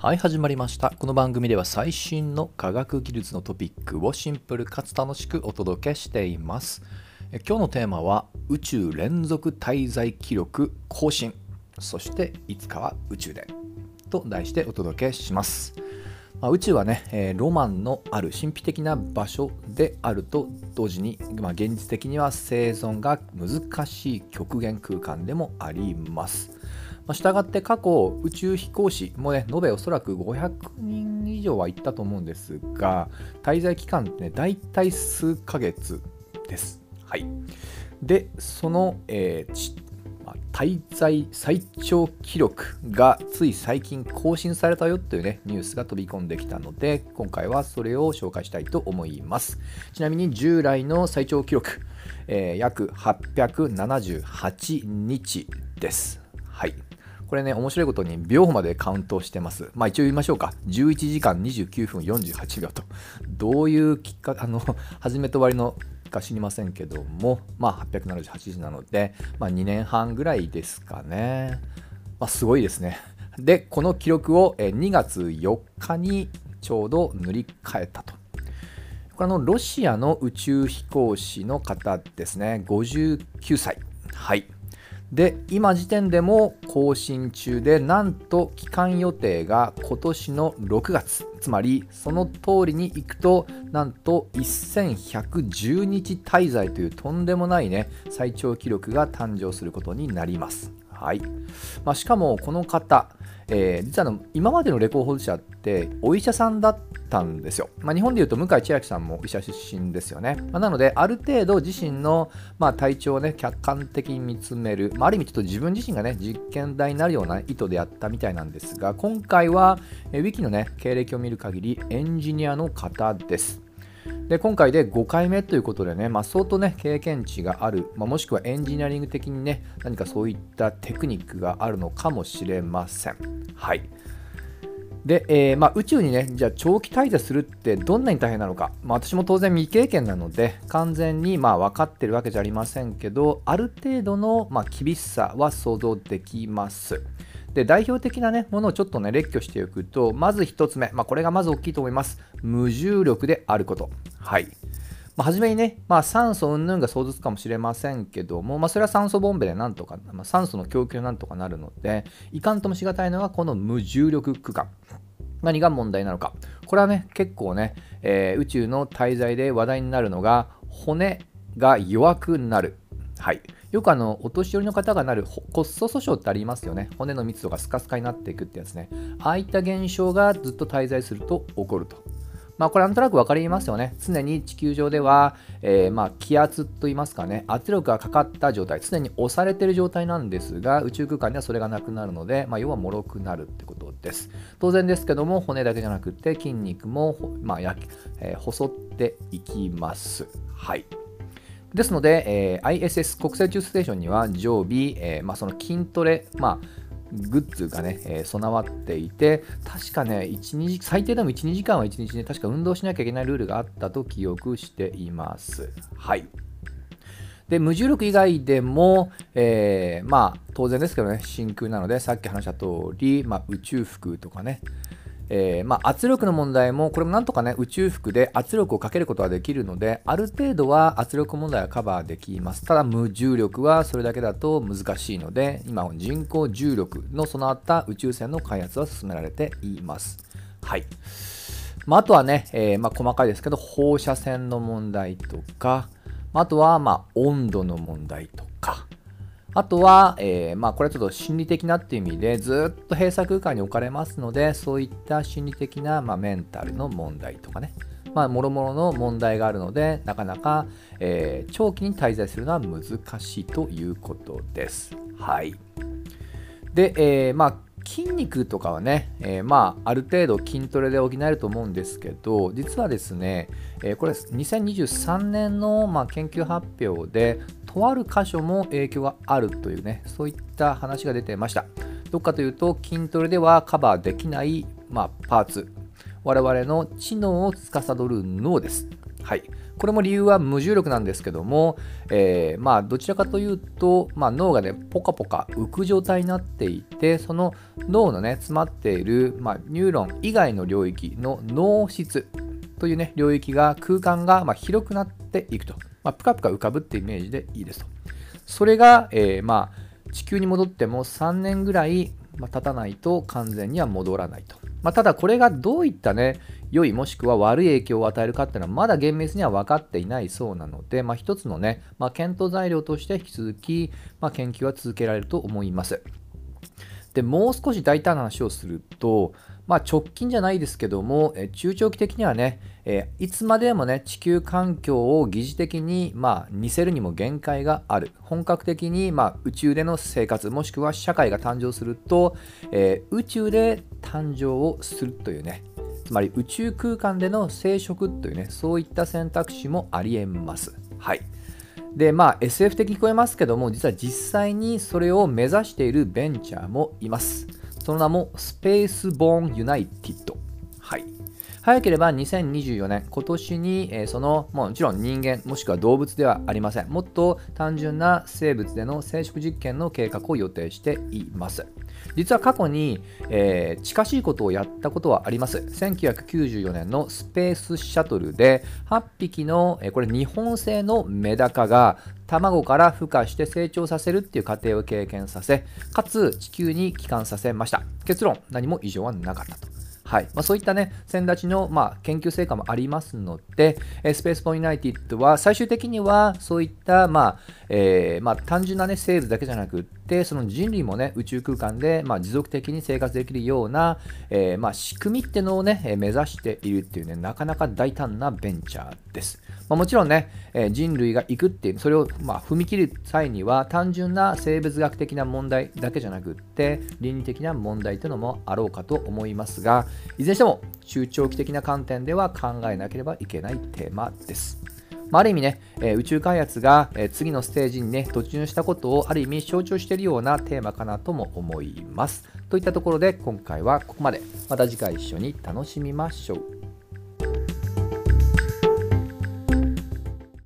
はい始まりました。この番組では最新の科学技術のトピックをシンプルかつ楽しくお届けしています。え今日のテーマは宇宙連続滞在記録更新。そしていつかは宇宙で。と題してお届けします。まあ、宇宙はね、えー、ロマンのある神秘的な場所であると同時に、まあ、現実的には生存が難しい極限空間でもあります。まあ、したがって過去宇宙飛行士もね延べおそらく500人以上は行ったと思うんですが滞在期間ってね大体数ヶ月です。はい、でその、えーまあ、滞在最長記録がつい最近更新されたよというねニュースが飛び込んできたので今回はそれを紹介したいと思います。ちなみに従来の最長記録、えー、約878日です。はいこれね、面白いことに秒までカウントしてます。まあ一応言いましょうか。11時間29分48秒と。どういうきっかけ、あの、始めと終わりのか知りませんけども、まあ878時なので、まあ2年半ぐらいですかね。まあすごいですね。で、この記録を2月4日にちょうど塗り替えたと。これのロシアの宇宙飛行士の方ですね。59歳。はい。で今時点でも更新中でなんと期間予定が今年の6月つまりその通りに行くとなんと1110日滞在というとんでもないね最長記録が誕生することになります。はいまあ、しかもこの方えー、実はの今までのレコード者ってお医者さんだったんですよ。まあ、日本でいうと向井千秋さんも医者出身ですよね。まあ、なので、ある程度自身の、まあ、体調をね、客観的に見つめる、まあ、ある意味ちょっと自分自身がね、実験台になるような意図でやったみたいなんですが、今回は、えー、ウィキのね、経歴を見る限り、エンジニアの方です。で今回で5回目ということでね、まあ、相当ね経験値がある、まあ、もしくはエンジニアリング的にね何かそういったテクニックがあるのかもしれません。はいで、えー、まあ、宇宙にね、じゃあ長期滞在するってどんなに大変なのか、まあ、私も当然未経験なので、完全にまあ分かってるわけじゃありませんけど、ある程度のま厳しさは想像できます。で代表的な、ね、ものをちょっとね列挙しておくとまず1つ目、まあ、これがまず大きいと思います。無重力であること。はい。まあ、初めにね、まあ、酸素云々が想像つくかもしれませんけども、まあ、それは酸素ボンベでなんとか、まあ、酸素の供給なんとかなるのでいかんともしがたいのがこの無重力区間。何が問題なのか。これはね結構ね、えー、宇宙の滞在で話題になるのが骨が弱くなる。はい。よくあのお年寄りの方がなる骨粗鬆症ってありますよね骨の密度がスカスカになっていくってやつねああいった現象がずっと滞在すると起こるとまあ、これなんとなく分かりますよね。常に地球上では、えー、まあ気圧といいますかね、圧力がかかった状態、常に押されている状態なんですが、宇宙空間ではそれがなくなるので、まあ、要は脆くなるってことです。当然ですけども、骨だけじゃなくて筋肉も、まあ焼きえー、細っていきます。はい。ですので、えー、ISS 国際宇宙ステーションには常備、えーまあ、その筋トレ、まあ、グッズがね、えー、備わっていて、確かね、最低でも1、2時間は1日ね、確か運動しなきゃいけないルールがあったと記憶しています。はい。で、無重力以外でも、えー、まあ、当然ですけどね、真空なので、さっき話した通り、まあ、宇宙服とかね、えー、まあ、圧力の問題も、これもなんとかね、宇宙服で圧力をかけることができるので、ある程度は圧力問題はカバーできます。ただ、無重力はそれだけだと難しいので、今、人工重力の備わった宇宙船の開発は進められています。はい。まあ、あとはね、えー、まあ、細かいですけど、放射線の問題とか、あとは、ま温度の問題とか、あとは、えー、まあ、これはちょっと心理的なっていう意味でずっと閉鎖空間に置かれますのでそういった心理的な、まあ、メンタルの問題とかねまあ、もろもろの問題があるのでなかなか、えー、長期に滞在するのは難しいということです。はい。で、えー、まあ筋肉とかはね、えー、まあある程度筋トレで補えると思うんですけど実はですね、え、これ2023年の、ま、研究発表でとある箇所も影響があるというねそういった話が出てました。どっかというと筋トレではカバーできない、まあ、パーツ。我々の知能を司る脳です。はい。これも理由は無重力なんですけども、えー、まあどちらかというと、まあ、脳がねポカポカ浮く状態になっていてその脳のね詰まっている、まあ、ニューロン以外の領域の脳質というね領域が空間がま広くなっていくと、まあ、プカプカ浮かぶってイメージでいいですとそれが、えー、まあ地球に戻っても3年ぐらい、ま経たないと完全には戻らないとまあ、ただこれがどういったね良いもしくは悪い影響を与えるかっていうのはまだ厳密には分かっていないそうなので、まあ、一つのね、まあ、検討材料として引き続き、まあ、研究は続けられると思います。でもう少し大胆な話をすると、まあ、直近じゃないですけども、え中長期的にはね、えいつまでもね、地球環境を疑似的に、まあ、似せるにも限界がある。本格的に、まあ、宇宙での生活、もしくは社会が誕生すると、えー、宇宙で誕生をするというね、つまり宇宙空間での生殖というね、そういった選択肢もありえます。はい。で、まあ SF 的聞こえますけども、実は実際にそれを目指しているベンチャーもいます。その名もスペースボーンユナイティッド。早ければ2024年、今年に、えー、その、もちろん人間、もしくは動物ではありません。もっと単純な生物での生殖実験の計画を予定しています。実は過去に、えー、近しいことをやったことはあります。1994年のスペースシャトルで8匹の、えー、これ日本製のメダカが卵から孵化して成長させるっていう過程を経験させ、かつ地球に帰還させました。結論、何も異常はなかったと。はいまあ、そういったね、先立ちの、まあ、研究成果もありますのでえ、スペースポインナイティッドは最終的にはそういった、まあえーまあ、単純な、ね、生物だけじゃなくって、その人類もね、宇宙空間で、まあ、持続的に生活できるような、えーまあ、仕組みってのをね、目指しているっていうね、なかなか大胆なベンチャーです。まあ、もちろんね、え人類が行くっていう、それを、ま、踏み切る際には、単純な生物学的な問題だけじゃなくって、倫理的な問題というのもあろうかと思いますが、いずれにしても中長期的な観点では考えなければいけないテーマです。まあ、ある意味ね、えー、宇宙開発が、えー、次のステージにね、突入したことをある意味象徴しているようなテーマかなとも思います。といったところで今回はここまで。また次回一緒に楽しみましょう。